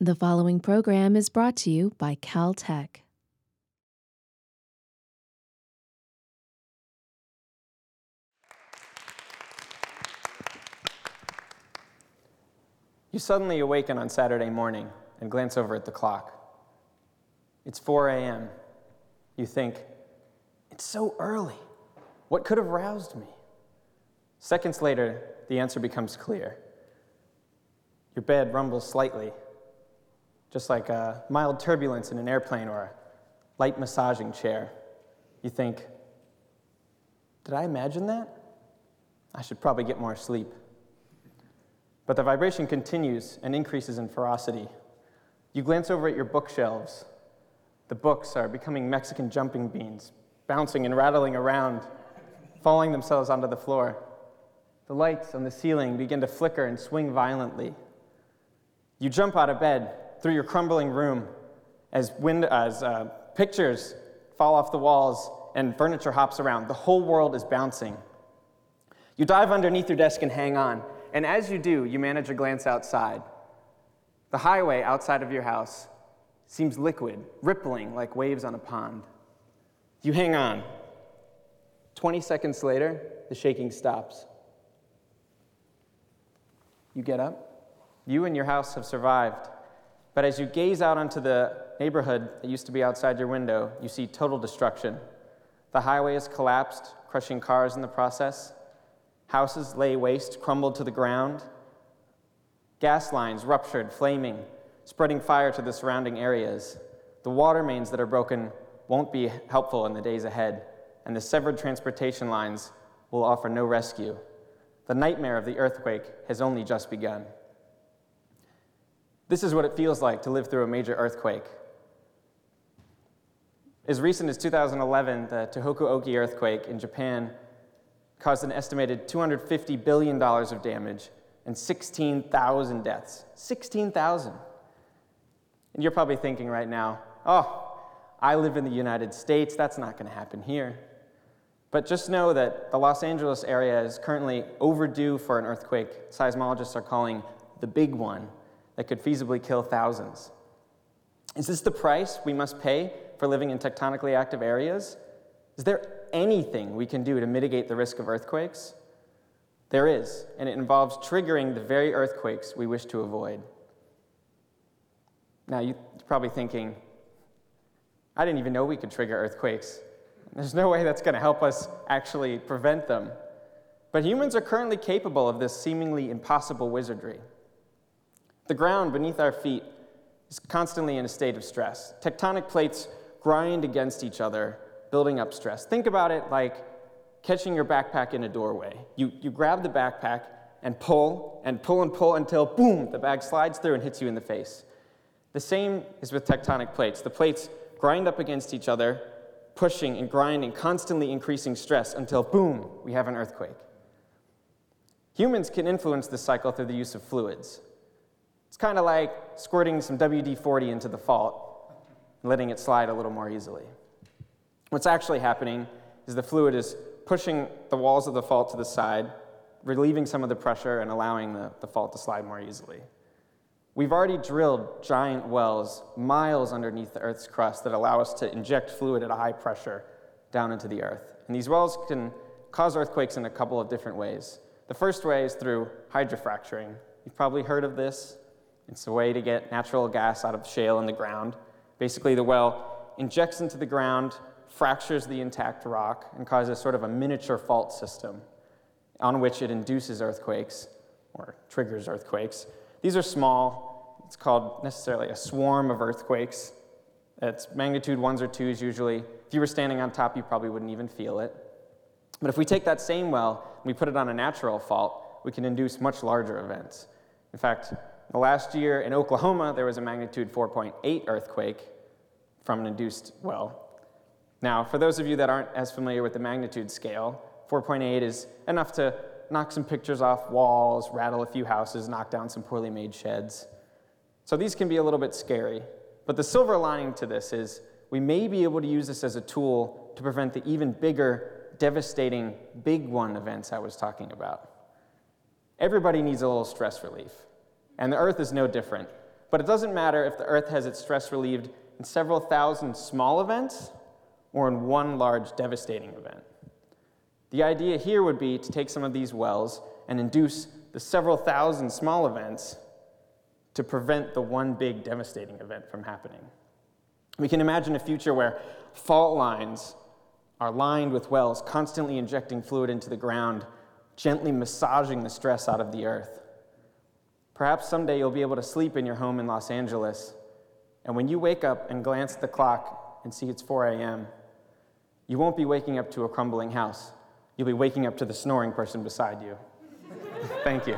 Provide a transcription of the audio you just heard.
The following program is brought to you by Caltech. You suddenly awaken on Saturday morning and glance over at the clock. It's 4 a.m. You think, it's so early. What could have roused me? Seconds later, the answer becomes clear. Your bed rumbles slightly, just like a mild turbulence in an airplane or a light massaging chair. You think, did I imagine that? I should probably get more sleep. But the vibration continues and increases in ferocity. You glance over at your bookshelves. The books are becoming Mexican jumping beans, bouncing and rattling around, falling themselves onto the floor. The lights on the ceiling begin to flicker and swing violently. You jump out of bed through your crumbling room as, wind, as uh, pictures fall off the walls and furniture hops around. The whole world is bouncing. You dive underneath your desk and hang on. And as you do, you manage a glance outside. The highway outside of your house seems liquid, rippling like waves on a pond. You hang on. 20 seconds later, the shaking stops. You get up. You and your house have survived. But as you gaze out onto the neighborhood that used to be outside your window, you see total destruction. The highway has collapsed, crushing cars in the process. Houses lay waste, crumbled to the ground. Gas lines ruptured, flaming, spreading fire to the surrounding areas. The water mains that are broken won't be helpful in the days ahead, and the severed transportation lines will offer no rescue. The nightmare of the earthquake has only just begun. This is what it feels like to live through a major earthquake. As recent as 2011, the Tohoku Oki earthquake in Japan caused an estimated $250 billion of damage and 16,000 deaths. 16,000. And you're probably thinking right now, oh, I live in the United States, that's not going to happen here. But just know that the Los Angeles area is currently overdue for an earthquake seismologists are calling the big one that could feasibly kill thousands. Is this the price we must pay for living in tectonically active areas? Is there anything we can do to mitigate the risk of earthquakes? There is, and it involves triggering the very earthquakes we wish to avoid. Now, you're probably thinking, I didn't even know we could trigger earthquakes. There's no way that's going to help us actually prevent them. But humans are currently capable of this seemingly impossible wizardry. The ground beneath our feet is constantly in a state of stress. Tectonic plates grind against each other, building up stress. Think about it like catching your backpack in a doorway. You, you grab the backpack and pull and pull and pull until, boom, the bag slides through and hits you in the face. The same is with tectonic plates. The plates grind up against each other, pushing and grinding, constantly increasing stress until, boom, we have an earthquake. Humans can influence this cycle through the use of fluids. It's kind of like squirting some WD 40 into the fault and letting it slide a little more easily. What's actually happening is the fluid is pushing the walls of the fault to the side, relieving some of the pressure and allowing the, the fault to slide more easily. We've already drilled giant wells miles underneath the Earth's crust that allow us to inject fluid at a high pressure down into the Earth. And these wells can cause earthquakes in a couple of different ways. The first way is through hydrofracturing. You've probably heard of this. It's a way to get natural gas out of shale in the ground. Basically, the well injects into the ground, fractures the intact rock, and causes sort of a miniature fault system on which it induces earthquakes or triggers earthquakes. These are small, it's called necessarily a swarm of earthquakes. It's magnitude ones or twos usually. If you were standing on top, you probably wouldn't even feel it. But if we take that same well and we put it on a natural fault, we can induce much larger events. In fact, last year in Oklahoma, there was a magnitude 4.8 earthquake from an induced well. Now, for those of you that aren't as familiar with the magnitude scale, 4.8 is enough to knock some pictures off walls, rattle a few houses, knock down some poorly made sheds. So these can be a little bit scary. But the silver lining to this is we may be able to use this as a tool to prevent the even bigger, devastating big one events I was talking about. Everybody needs a little stress relief, and the Earth is no different. But it doesn't matter if the Earth has its stress relieved in several thousand small events or in one large devastating event. The idea here would be to take some of these wells and induce the several thousand small events to prevent the one big devastating event from happening. We can imagine a future where fault lines are lined with wells, constantly injecting fluid into the ground, gently massaging the stress out of the earth. Perhaps someday you'll be able to sleep in your home in Los Angeles, and when you wake up and glance at the clock and see it's 4 a.m., you won't be waking up to a crumbling house. You'll be waking up to the snoring person beside you. Thank you.